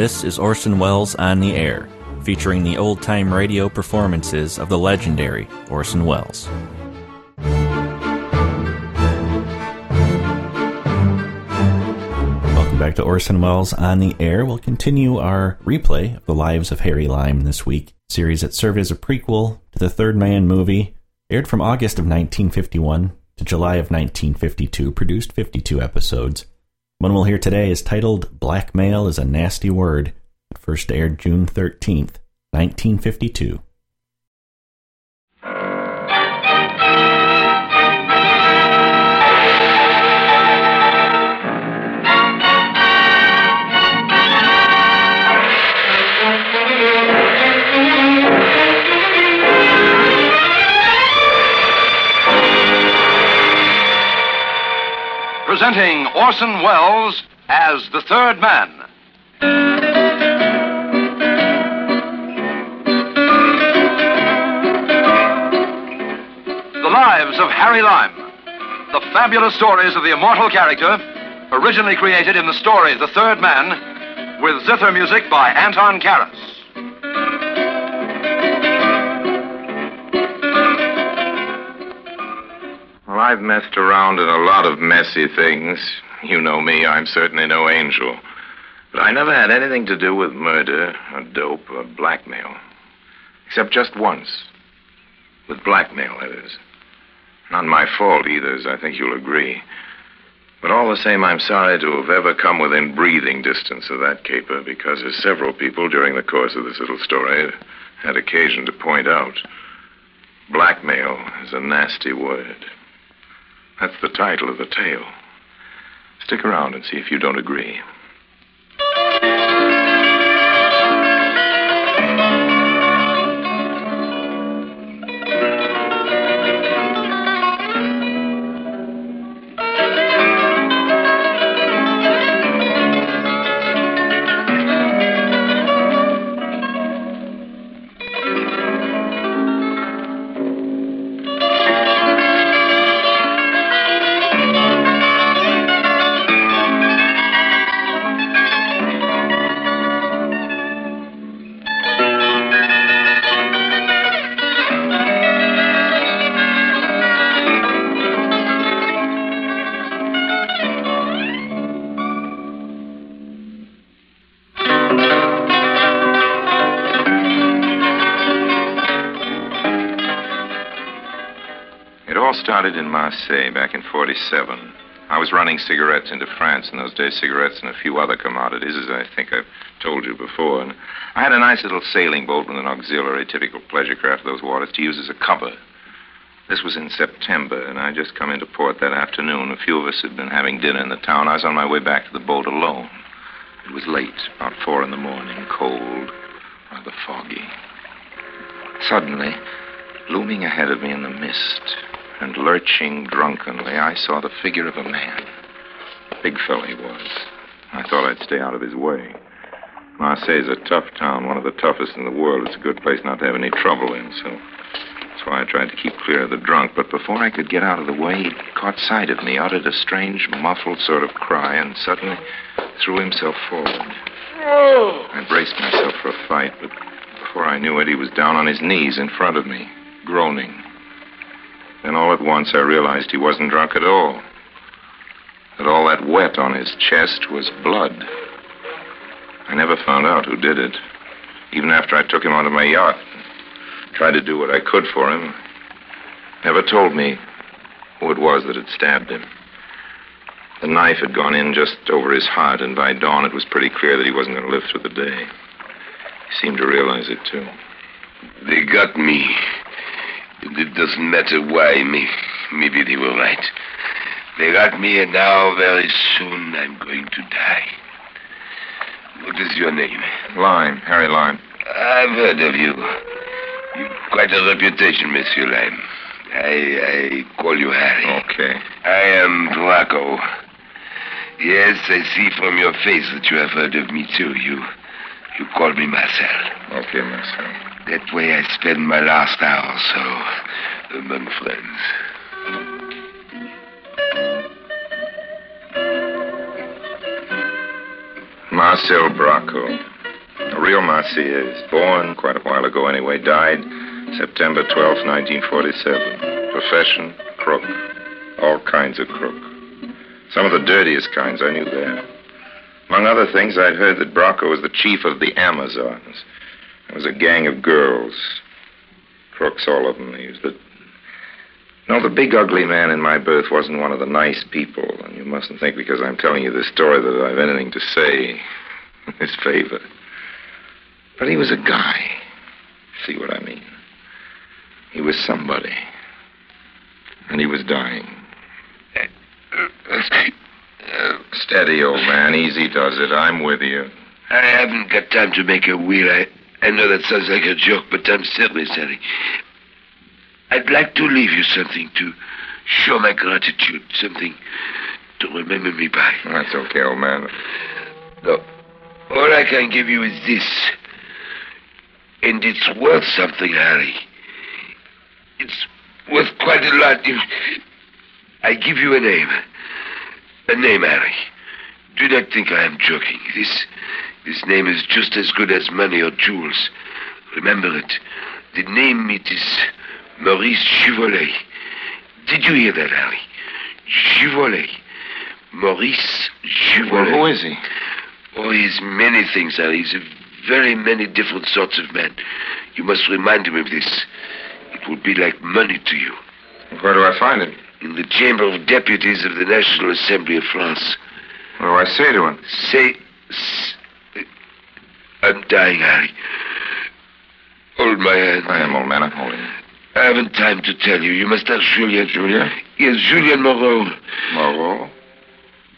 This is Orson Welles on the Air, featuring the old time radio performances of the legendary Orson Welles. Welcome back to Orson Welles on the Air. We'll continue our replay of the lives of Harry Lime this week, series that served as a prequel to the Third Man movie, aired from August of 1951 to July of 1952, produced 52 episodes. One we'll hear today is titled Blackmail is a Nasty Word. It first aired June 13th, 1952. Presenting Orson Welles as the third man. The Lives of Harry Lime. The fabulous stories of the immortal character, originally created in the story The Third Man, with zither music by Anton Karas. Well, I've messed around in a lot of messy things. You know me, I'm certainly no angel. But I never had anything to do with murder, or dope, or blackmail. Except just once. With blackmail, that is. Not my fault either, as I think you'll agree. But all the same, I'm sorry to have ever come within breathing distance of that caper, because as several people during the course of this little story had occasion to point out, blackmail is a nasty word. That's the title of the tale. Stick around and see if you don't agree. All started in Marseille back in 47. I was running cigarettes into France in those days, cigarettes and a few other commodities, as I think I've told you before. And I had a nice little sailing boat with an auxiliary, typical pleasure craft of those waters, to use as a cover. This was in September, and I just come into port that afternoon. A few of us had been having dinner in the town. I was on my way back to the boat alone. It was late, about four in the morning, cold, rather foggy. Suddenly, looming ahead of me in the mist, and lurching drunkenly, I saw the figure of a man. Big fellow he was. I thought I'd stay out of his way. Marseille's a tough town, one of the toughest in the world. It's a good place not to have any trouble in, so that's why I tried to keep clear of the drunk. But before I could get out of the way, he caught sight of me, uttered a strange, muffled sort of cry, and suddenly threw himself forward. Oh! I braced myself for a fight, but before I knew it, he was down on his knees in front of me, groaning. Then all at once I realized he wasn't drunk at all. That all that wet on his chest was blood. I never found out who did it. Even after I took him onto my yacht, tried to do what I could for him, never told me who it was that had stabbed him. The knife had gone in just over his heart, and by dawn it was pretty clear that he wasn't going to live through the day. He seemed to realize it, too. They got me. It doesn't matter why. May- Maybe they were right. They got me, and now very soon I'm going to die. What is your name? Lime, Harry Lime. I've heard of you. You've quite a reputation, Monsieur Lime. I, I call you Harry. Okay. I am Bracco. Yes, I see from your face that you have heard of me, too. You, you call me Marcel. Okay, Marcel. That way I spend my last hour so among friends. Marcel Bracco. A real Marseillais. Born quite a while ago anyway. Died September 12th, 1947. Profession, crook. All kinds of crook. Some of the dirtiest kinds I knew there. Among other things, I'd heard that Bracco was the chief of the Amazons. It was a gang of girls. Crooks, all of them. He was the no, the big ugly man in my berth wasn't one of the nice people, and you mustn't think because I'm telling you this story that I've anything to say in his favor. But he was a guy. See what I mean? He was somebody. And he was dying. Steady, old man. Easy does it. I'm with you. I haven't got time to make a wheel. I, I know that sounds like a joke, but I'm serious, Harry. I'd like to leave you something to show my gratitude, something to remember me by. That's okay, old man. No, all I can give you is this. And it's worth something, Harry. It's worth quite a lot if I give you a name. A name, Harry. Do not think I am joking. This this name is just as good as money or jewels. Remember it. The name it is Maurice Givelet. Did you hear that, Harry? Givelet. Maurice Givelet. Well, who is he? Oh, he's many things, Harry. He's a very many different sorts of man. You must remind him of this. It would be like money to you. Where do I find him? In the Chamber of Deputies of the National Assembly of France. What do I say to him? Say. I'm dying, Harry. Hold my hand. I am, old man. I'm holding. I haven't time to tell you. You must ask Julien. Julien? Yes, Julien Moreau. Moreau?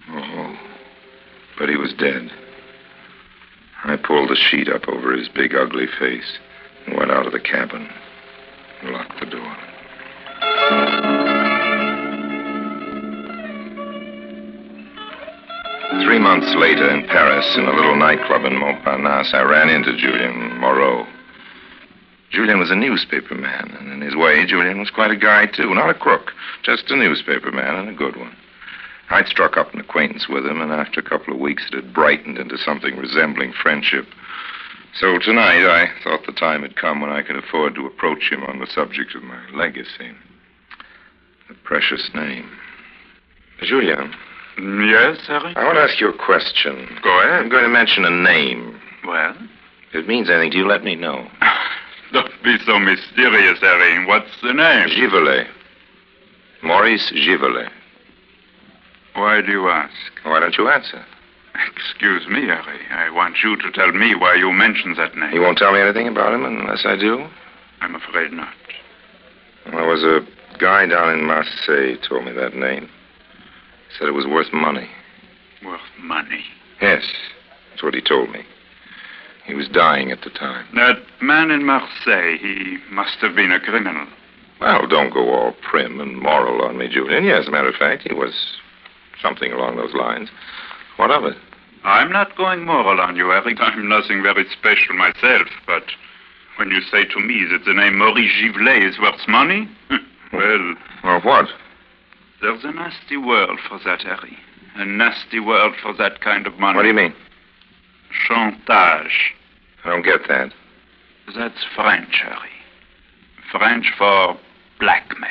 Moreau. But he was dead. I pulled the sheet up over his big, ugly face and went out of the cabin and locked the door. Three months later in Paris, in a little nightclub in Montparnasse, I ran into Julien Moreau. Julien was a newspaper man, and in his way, Julien was quite a guy, too. Not a crook, just a newspaper man, and a good one. I'd struck up an acquaintance with him, and after a couple of weeks, it had brightened into something resembling friendship. So tonight, I thought the time had come when I could afford to approach him on the subject of my legacy. The precious name. Julien, Yes, Harry? I want to ask you a question. Go ahead. I'm going to mention a name. Well? If it means anything to you, let me know. Don't be so mysterious, Harry. What's the name? Givelet. Maurice Givelet. Why do you ask? Why don't you answer? Excuse me, Harry. I want you to tell me why you mentioned that name. You won't tell me anything about him unless I do? I'm afraid not. There was a guy down in Marseille who told me that name. Said it was worth money. Worth money. Yes, that's what he told me. He was dying at the time. That man in Marseille, he must have been a criminal. Well, don't go all prim and moral on me, Julian. Yes, as a matter of fact, he was something along those lines. What of it? I'm not going moral on you, Harry. I'm nothing very special myself, but when you say to me that the name Maurice Givelet is worth money, well, Well, what? There's a nasty world for that, Harry. A nasty world for that kind of money. What do you mean? Chantage. I don't get that. That's French, Harry. French for blackmail.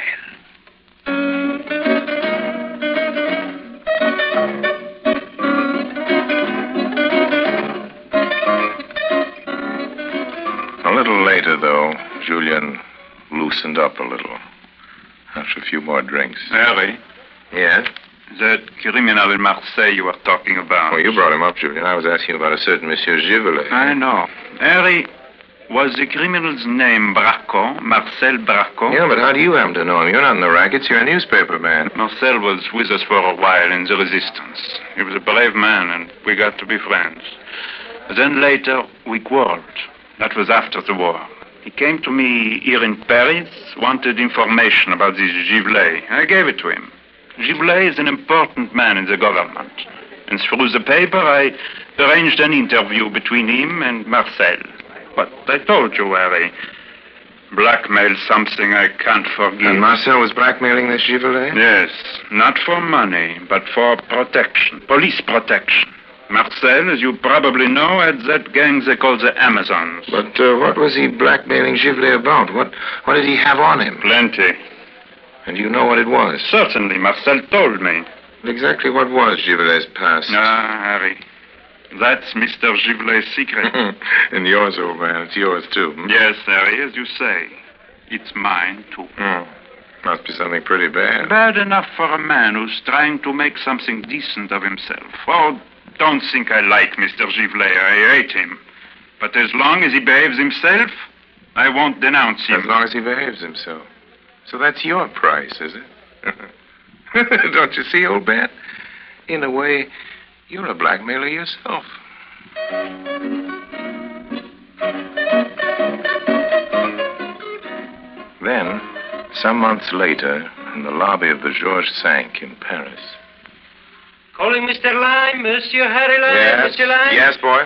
A little later, though, Julian loosened up a little. After a few more drinks. Harry, Yes? that criminal in Marseille you were talking about. Well, you brought him up, Julian. I was asking about a certain Monsieur Givelet. I know. Harry, was the criminal's name Bracco, Marcel Bracco? Yeah, but how do you happen to know him? You're not in the rackets. You're a newspaper man. Marcel was with us for a while in the resistance. He was a brave man, and we got to be friends. Then later, we quarreled. That was after the war. He came to me here in Paris, wanted information about this Givelet. I gave it to him. Givelet is an important man in the government. And through the paper, I arranged an interview between him and Marcel. But I told you, Harry, blackmail's something I can't forgive. And Marcel was blackmailing this Givelet? Yes, not for money, but for protection, police protection. Marcel, as you probably know, had that gang they call the Amazons. But uh, what was he blackmailing Givlet about? What, what did he have on him? Plenty. And you know what it was? Certainly, Marcel told me. Exactly what was Givlet's past? Ah, Harry. That's Mr. Givlet's secret. and yours, old man. It's yours, too. hmm? yes, Harry, as you say. It's mine, too. Oh, must be something pretty bad. Bad enough for a man who's trying to make something decent of himself. Oh, don't think I like Mr. Givlet. I hate him. But as long as he behaves himself, I won't denounce him. As long as he behaves himself. So that's your price, is it? Don't you see, old man? In a way, you're a blackmailer yourself. Then, some months later, in the lobby of the Georges V in Paris. Calling Mr. Lime, Monsieur Harry Lime, Monsieur Lime. Yes, boy.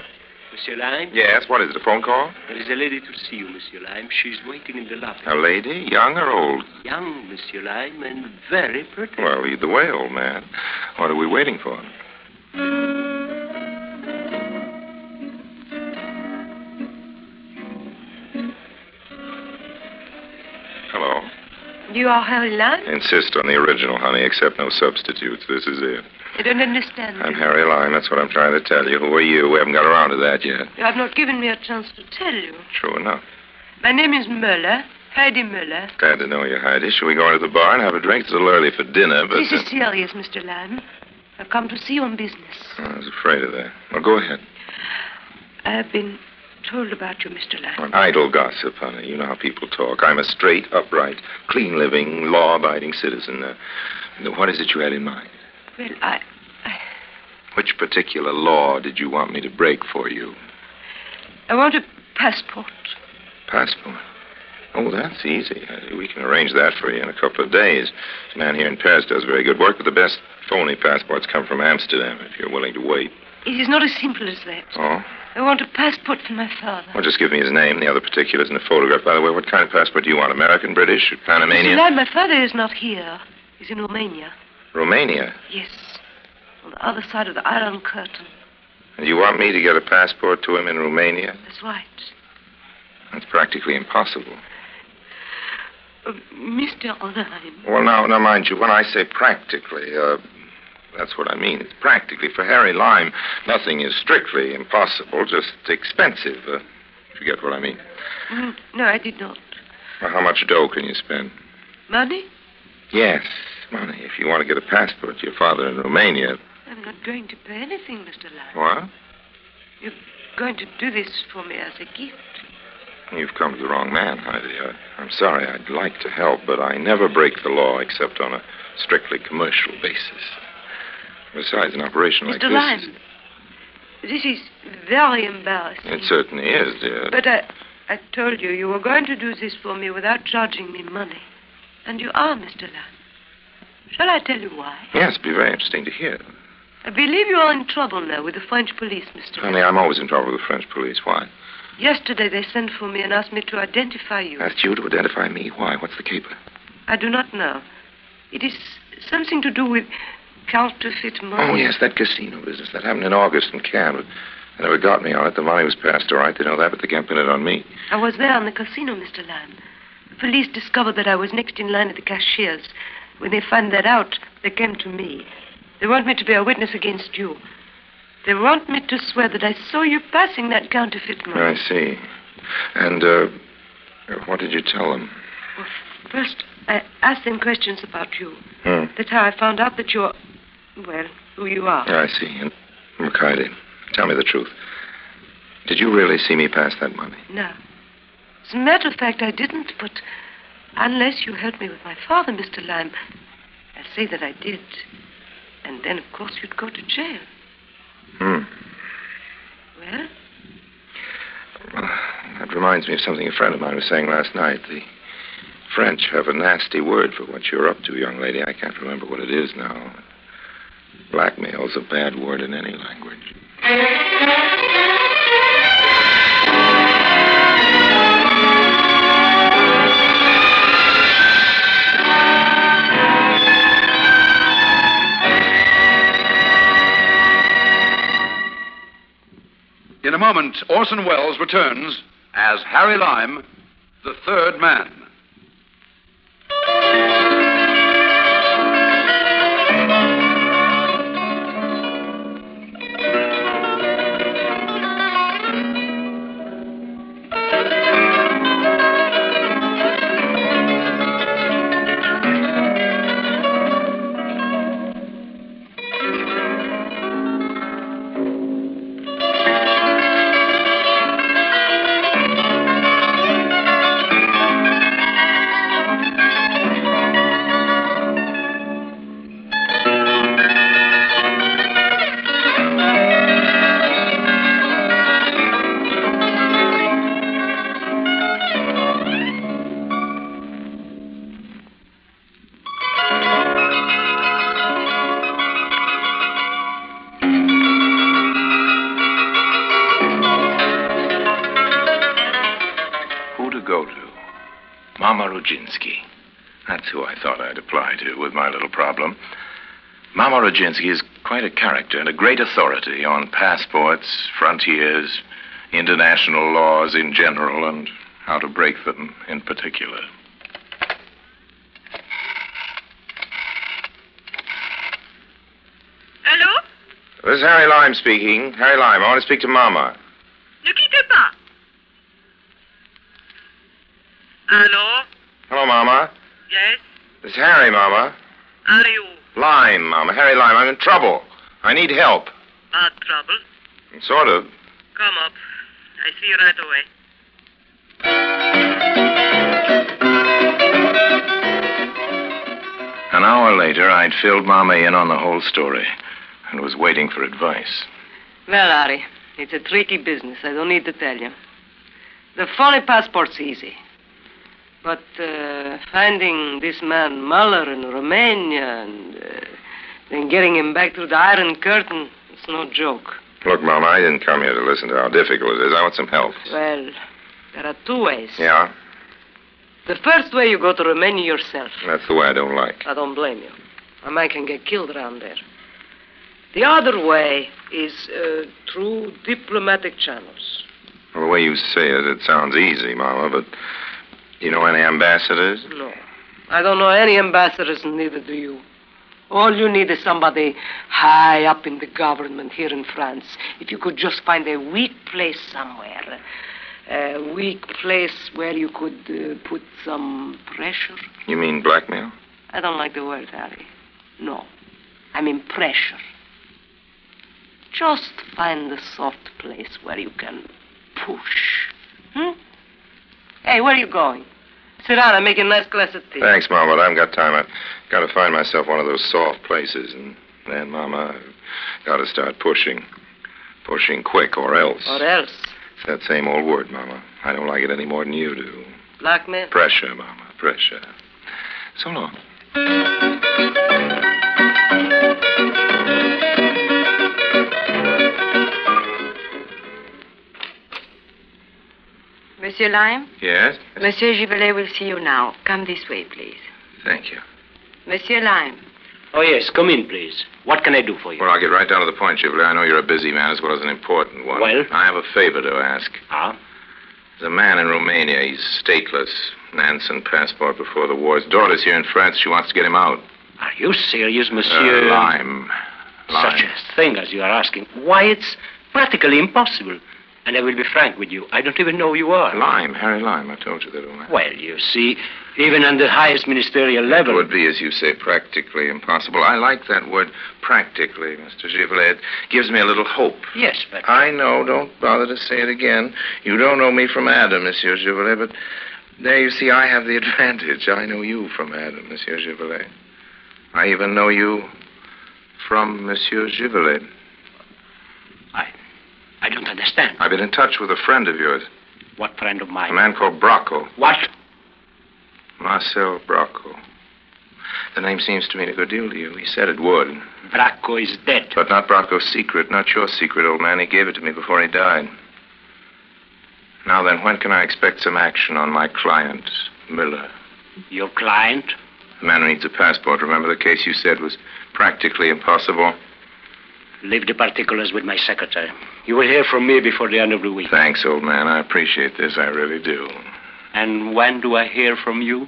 Monsieur Lime, Yes. What is it? A phone call? there is a lady to see you, Monsieur Lime. She's waiting in the lobby. A lady, young or old? Young, Monsieur Lime, and very pretty. Well, either way, old man. What are we waiting for? Hello. You are Harry Lime? Insist on the original, honey. Accept no substitutes. This is it. I don't understand. I'm Harry Lime. That's what I'm trying to tell you. Who are you? We haven't got around to that yet. You have not given me a chance to tell you. True enough. My name is Muller, Heidi Muller. Glad to know you, Heidi. Shall we go into the bar and have a drink? It's a little early for dinner, but. This uh, is serious, Mr. Lime. I've come to see you on business. I was afraid of that. Well, go ahead. I have been told about you, Mr. Lime. Idle gossip, honey. You know how people talk. I'm a straight, upright, clean living, law abiding citizen. Uh, what is it you had in mind? Well, I, I, Which particular law did you want me to break for you? I want a passport. Passport. Oh, that's easy. Uh, We can arrange that for you in a couple of days. This man here in Paris does very good work, but the best phony passports come from Amsterdam, if you're willing to wait. It is not as simple as that. Oh? I want a passport for my father. Well, just give me his name, the other particulars, and a photograph. By the way, what kind of passport do you want? American, British. Panamanian? Lime, my father is not here. He's in Romania. Romania. Yes, on the other side of the Iron Curtain. And you want me to get a passport to him in Romania? That's right. That's practically impossible. Uh, Mr. Lime. Well, now, now, mind you, when I say practically, uh, that's what I mean. It's practically. For Harry Lime, nothing is strictly impossible, just expensive. Uh, if you get what I mean. Mm, No, I did not. Well, how much dough can you spend? Money? Yes, money. If you want to get a passport to your father in Romania. I'm not going to pay anything, Mr. Lime. What? You're going to do this for me as a gift. You've come to the wrong man, Heidi. I, I'm sorry. I'd like to help, but I never break the law except on a strictly commercial basis. Besides, an operation like Mr. this. Lime, is- this is very embarrassing. It certainly is, dear. But I, I told you you were going to do this for me without charging me money. And you are, Mr. Lime. Shall I tell you why? Yes, it'd be very interesting to hear. I believe you are in trouble now with the French police, Mr. Honey, I'm always in trouble with the French police. Why? Yesterday they sent for me and asked me to identify you. Asked you to identify me. Why? What's the caper? I do not know. It is something to do with counterfeit money. Oh, yes, that casino business. That happened in August in Cannes. They never got me on it. The money was passed all right. They know that, but they can't pin it on me. I was there on the casino, Mr. Lime. The police discovered that I was next in line at the cashier's. When they found that out, they came to me. They want me to be a witness against you. They want me to swear that I saw you passing that counterfeit money. I see. And, uh, what did you tell them? Well, first, I asked them questions about you. Hmm. That's how I found out that you're, well, who you are. I see. And, McCarty, tell me the truth. Did you really see me pass that money? No. As a matter of fact, I didn't, but unless you helped me with my father, Mr. Lime, I'll say that I did. And then, of course, you'd go to jail. Hmm. Well, Well, that reminds me of something a friend of mine was saying last night. The French have a nasty word for what you're up to, young lady. I can't remember what it is now. Blackmail's a bad word in any language. Moment, Orson Welles returns as Harry Lime, the third man. Mama Roginski is quite a character and a great authority on passports, frontiers, international laws in general, and how to break them in particular. Hello? This is Harry Lime speaking. Harry Lime, I want to speak to Mama. Ne quitte pas. Allô Hello, Mama. Yes This is Harry, Mama. Are you Lime, Mama. Harry Lime. I'm in trouble. I need help. bad trouble? Sort of. Come up. I see you right away. An hour later, I'd filled Mama in on the whole story and was waiting for advice. Well, Harry, it's a tricky business. I don't need to tell you. The phony passport's easy. But uh, finding this man Muller in Romania and uh, then getting him back through the Iron Curtain, it's no joke. Look, Mama, I didn't come here to listen to how difficult it is. I want some help. Well, there are two ways. Yeah? The first way, you go to Romania yourself. That's the way I don't like. I don't blame you. A man can get killed around there. The other way is uh, through diplomatic channels. Well, the way you say it, it sounds easy, Mama, but you know any ambassadors? No. I don't know any ambassadors, and neither do you. All you need is somebody high up in the government here in France. If you could just find a weak place somewhere, a weak place where you could uh, put some pressure. You mean blackmail? I don't like the word, Harry. No. I mean pressure. Just find the soft place where you can push. Hmm? Hey, where are you going? Sit down. I'm making a nice glass of tea. Thanks, Mama, but I haven't got time. I've got to find myself one of those soft places, and then, Mama, I've got to start pushing. Pushing quick, or else. Or else. It's that same old word, Mama. I don't like it any more than you do. Blackmail? Pressure, Mama, pressure. So long. Monsieur Lime, Yes? Monsieur Givelet will see you now. Come this way, please. Thank you. Monsieur Lime, Oh, yes, come in, please. What can I do for you? Well, I'll get right down to the point, Givelet. I know you're a busy man as well as an important one. Well? I have a favor to ask. Ah? There's a man in Romania. He's stateless. Nansen passport before the war. His daughter's here in France. She wants to get him out. Are you serious, monsieur? Uh, Lime. Lime. Such a thing as you are asking. Why, it's practically impossible. And I will be frank with you. I don't even know who you are. Lime. Harry Lime. I told you that, don't I? Well, you see, even on the highest ministerial level. It would be, as you say, practically impossible. I like that word, practically, Mr. Givlet. It gives me a little hope. Yes, but. I know. Don't bother to say it again. You don't know me from Adam, Monsieur Givlet, but there you see, I have the advantage. I know you from Adam, Monsieur Givlet. I even know you from Monsieur Givlet. I don't understand. I've been in touch with a friend of yours, What friend of mine? a man called Bracco, What? Marcel Bracco. The name seems to mean a good deal to you. He said it would. Bracco is dead. But not Bracco's secret, not your secret, old man. He gave it to me before he died. Now then, when can I expect some action on my client, Miller? Your client? The man who needs a passport. Remember the case you said was practically impossible? Leave the particulars with my secretary. You will hear from me before the end of the week. Thanks, old man. I appreciate this. I really do. And when do I hear from you?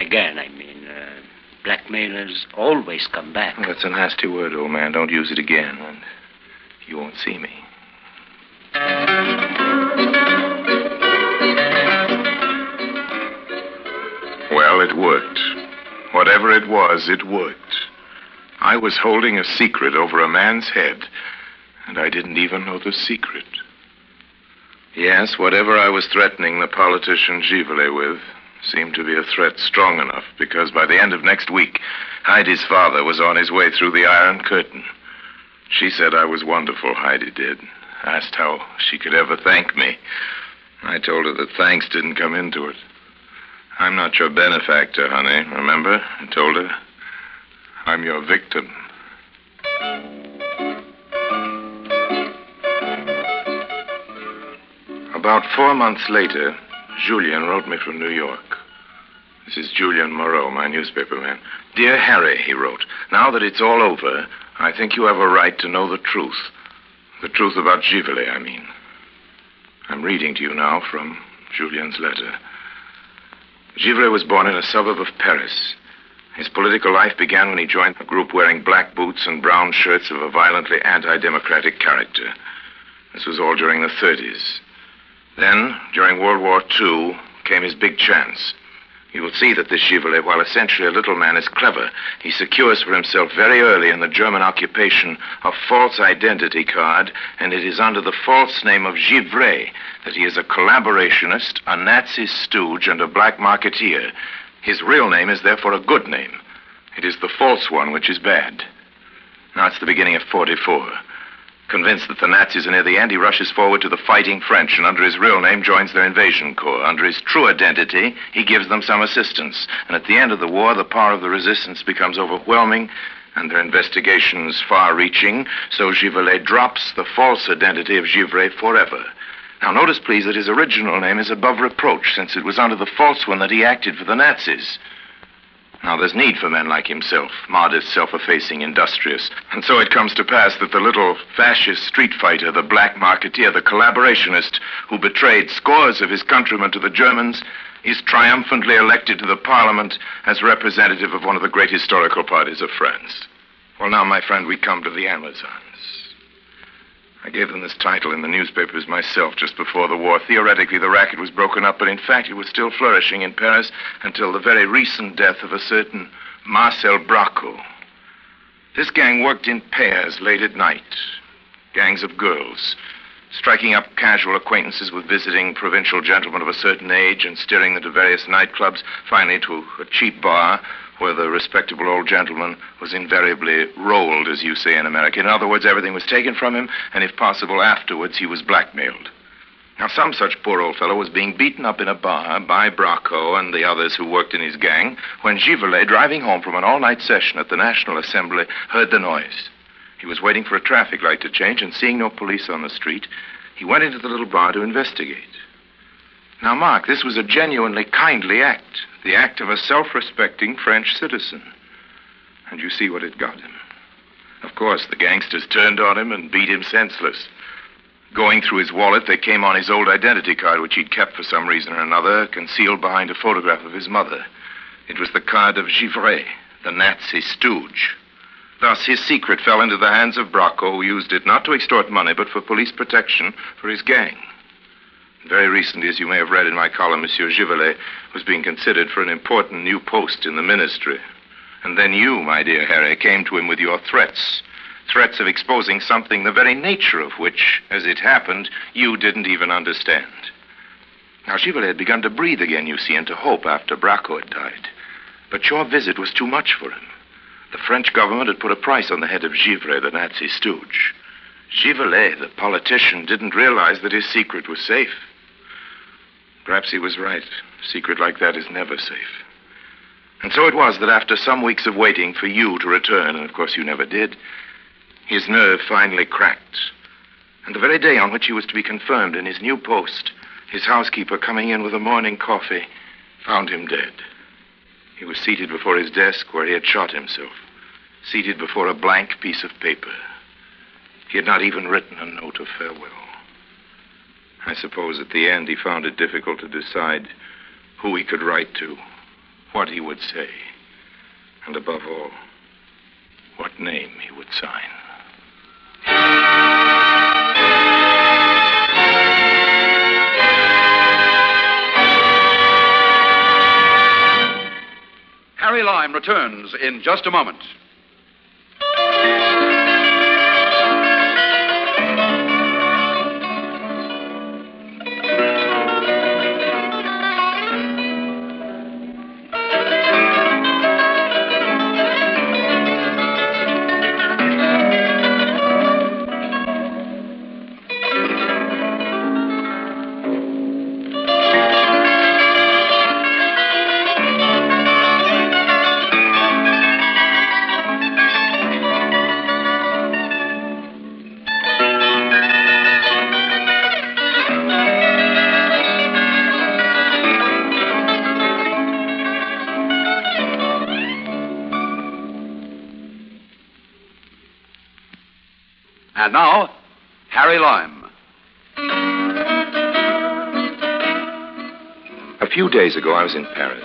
Again, I mean, uh, blackmailers always come back. Well, that's a nasty word, old man. Don't use it again, and you won't see me. Well, it worked. Whatever it was, it worked. I was holding a secret over a man's head, and I didn't even know the secret. Yes, whatever I was threatening the politician Givelet with seemed to be a threat strong enough because by the end of next week, Heidi's father was on his way through the Iron Curtain. She said I was wonderful, Heidi did. Asked how she could ever thank me. I told her that thanks didn't come into it. I'm not your benefactor, honey, remember? I told her. I'm your victim. About four months later, Julian wrote me from New York. This is Julian Moreau, my newspaper man. Dear Harry, he wrote, now that it's all over, I think you have a right to know the truth. The truth about Givelet, I mean. I'm reading to you now from Julian's letter. Givelet was born in a suburb of Paris. His political life began when he joined a group wearing black boots and brown shirts of a violently anti democratic character. This was all during the 30s. Then, during World War II, came his big chance. You will see that this Givelet, while essentially a little man, is clever. He secures for himself very early in the German occupation a false identity card, and it is under the false name of Givray that he is a collaborationist, a Nazi stooge, and a black marketeer. His real name is therefore a good name. It is the false one which is bad. Now it's the beginning of 44. Convinced that the Nazis are near the end, he rushes forward to the fighting French and under his real name joins their invasion corps. Under his true identity, he gives them some assistance. And at the end of the war, the power of the resistance becomes overwhelming and their investigations far reaching, so Givelet drops the false identity of Givray forever. Now, notice, please, that his original name is above reproach, since it was under the false one that he acted for the Nazis. Now, there's need for men like himself, modest, self effacing, industrious. And so it comes to pass that the little fascist street fighter, the black marketeer, the collaborationist who betrayed scores of his countrymen to the Germans, is triumphantly elected to the parliament as representative of one of the great historical parties of France. Well, now, my friend, we come to the Amazons. I gave them this title in the newspapers myself just before the war. Theoretically, the racket was broken up, but in fact, it was still flourishing in Paris until the very recent death of a certain Marcel Bracco. This gang worked in pairs late at night, gangs of girls, striking up casual acquaintances with visiting provincial gentlemen of a certain age and steering them to various nightclubs, finally to a cheap bar where the respectable old gentleman was invariably rolled, as you say in America. In other words, everything was taken from him, and if possible, afterwards he was blackmailed. Now, some such poor old fellow was being beaten up in a bar by Bracco and the others who worked in his gang when Givelet, driving home from an all night session at the National Assembly, heard the noise. He was waiting for a traffic light to change, and seeing no police on the street, he went into the little bar to investigate. Now, Mark, this was a genuinely kindly act, the act of a self respecting French citizen. And you see what it got him. Of course, the gangsters turned on him and beat him senseless. Going through his wallet, they came on his old identity card, which he'd kept for some reason or another, concealed behind a photograph of his mother. It was the card of Givray, the Nazi stooge. Thus, his secret fell into the hands of Bracco, who used it not to extort money, but for police protection for his gang. Very recently, as you may have read in my column, Monsieur Givelet was being considered for an important new post in the ministry. And then you, my dear Harry, came to him with your threats. Threats of exposing something the very nature of which, as it happened, you didn't even understand. Now, Givelet had begun to breathe again, you see, and to hope after Bracco had died. But your visit was too much for him. The French government had put a price on the head of Givray, the Nazi stooge. Givelet, the politician, didn't realize that his secret was safe. Perhaps he was right. A secret like that is never safe. And so it was that after some weeks of waiting for you to return, and of course you never did, his nerve finally cracked. And the very day on which he was to be confirmed in his new post, his housekeeper coming in with a morning coffee found him dead. He was seated before his desk where he had shot himself, seated before a blank piece of paper. He had not even written a note of farewell. I suppose at the end he found it difficult to decide who he could write to, what he would say, and above all, what name he would sign. Lime returns in just a moment. And now, Harry Lime. A few days ago, I was in Paris.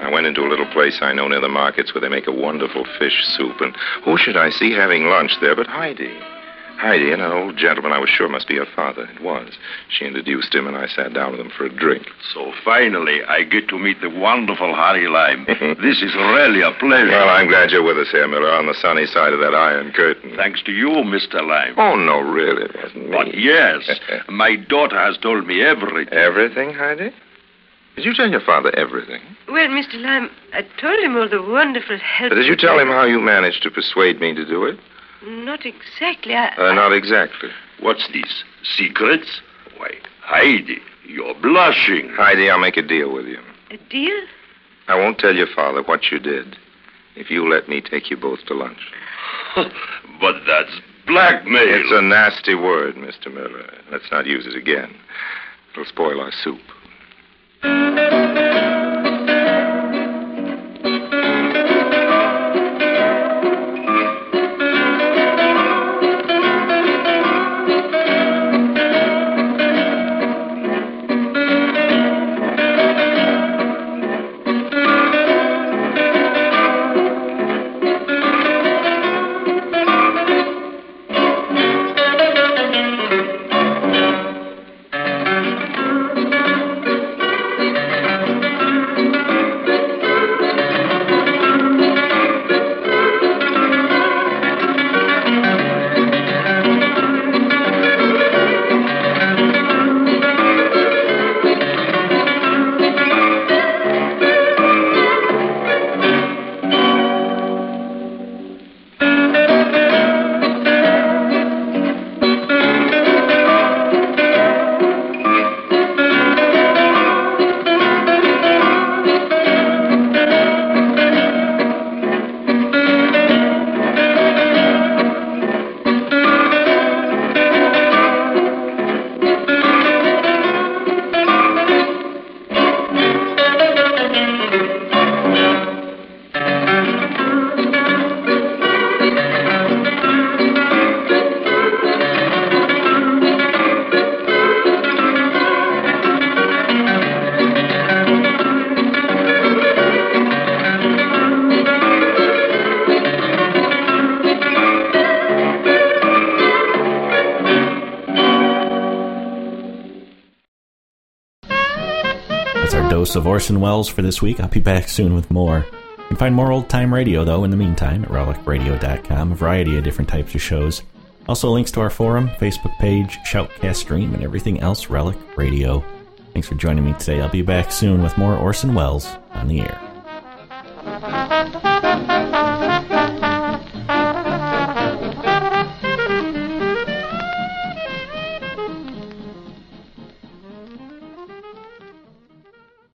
I went into a little place I know near the markets where they make a wonderful fish soup, and who should I see having lunch there but Heidi? Heidi and an old gentleman I was sure must be her father. It was. She introduced him, and I sat down with him for a drink. So finally, I get to meet the wonderful Harry Lime. this is really a pleasure. Well, I'm glad you're with us here, Miller, on the sunny side of that iron curtain. Thanks to you, Mr. Lime. Oh, no, really, it wasn't me. But yes, my daughter has told me everything. Everything, Heidi? Did you tell your father everything? Well, Mr. Lime, I told him all the wonderful help. Did you tell him how you managed to persuade me to do it? Not exactly. I, Uh, not exactly. What's this? Secrets? Why, Heidi, you're blushing. Heidi, I'll make a deal with you. a deal? I won't tell your father what you did if you let me take you both to lunch. but that's blackmail. It's a nasty word, Mr. Miller. Let's not use it again. It'll spoil our soup. Dose of Orson Welles for this week. I'll be back soon with more. You can find more old time radio, though, in the meantime at relicradio.com, a variety of different types of shows. Also, links to our forum, Facebook page, Shoutcast stream, and everything else Relic Radio. Thanks for joining me today. I'll be back soon with more Orson Welles on the air.